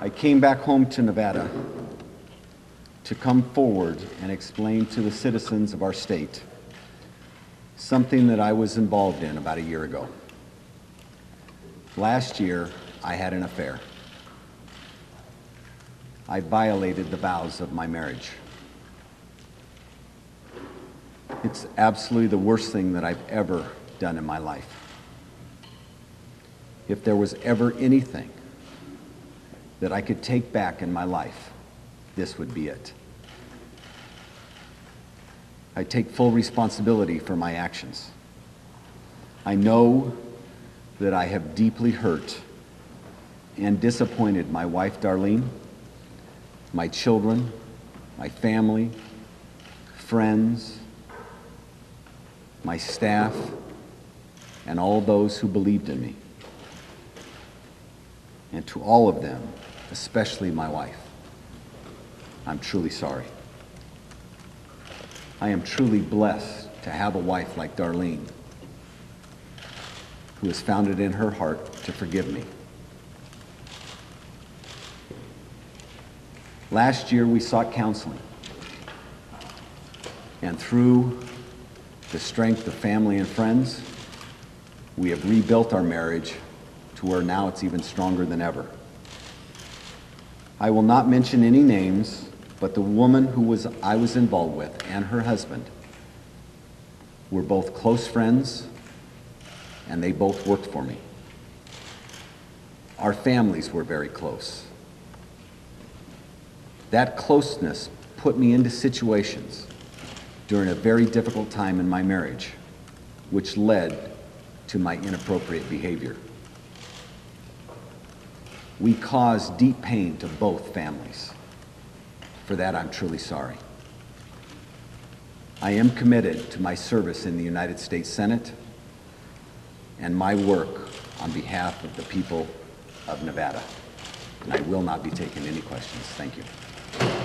I came back home to Nevada to come forward and explain to the citizens of our state something that I was involved in about a year ago. Last year, I had an affair. I violated the vows of my marriage. It's absolutely the worst thing that I've ever done in my life. If there was ever anything that I could take back in my life, this would be it. I take full responsibility for my actions. I know that I have deeply hurt and disappointed my wife, Darlene, my children, my family, friends, my staff, and all those who believed in me. And to all of them, especially my wife, I'm truly sorry. I am truly blessed to have a wife like Darlene, who has found it in her heart to forgive me. Last year, we sought counseling. And through the strength of family and friends, we have rebuilt our marriage to where now it's even stronger than ever. I will not mention any names, but the woman who was I was involved with and her husband were both close friends and they both worked for me. Our families were very close. That closeness put me into situations during a very difficult time in my marriage, which led to my inappropriate behavior. We caused deep pain to both families. For that, I'm truly sorry. I am committed to my service in the United States Senate and my work on behalf of the people of Nevada. And I will not be taking any questions. Thank you.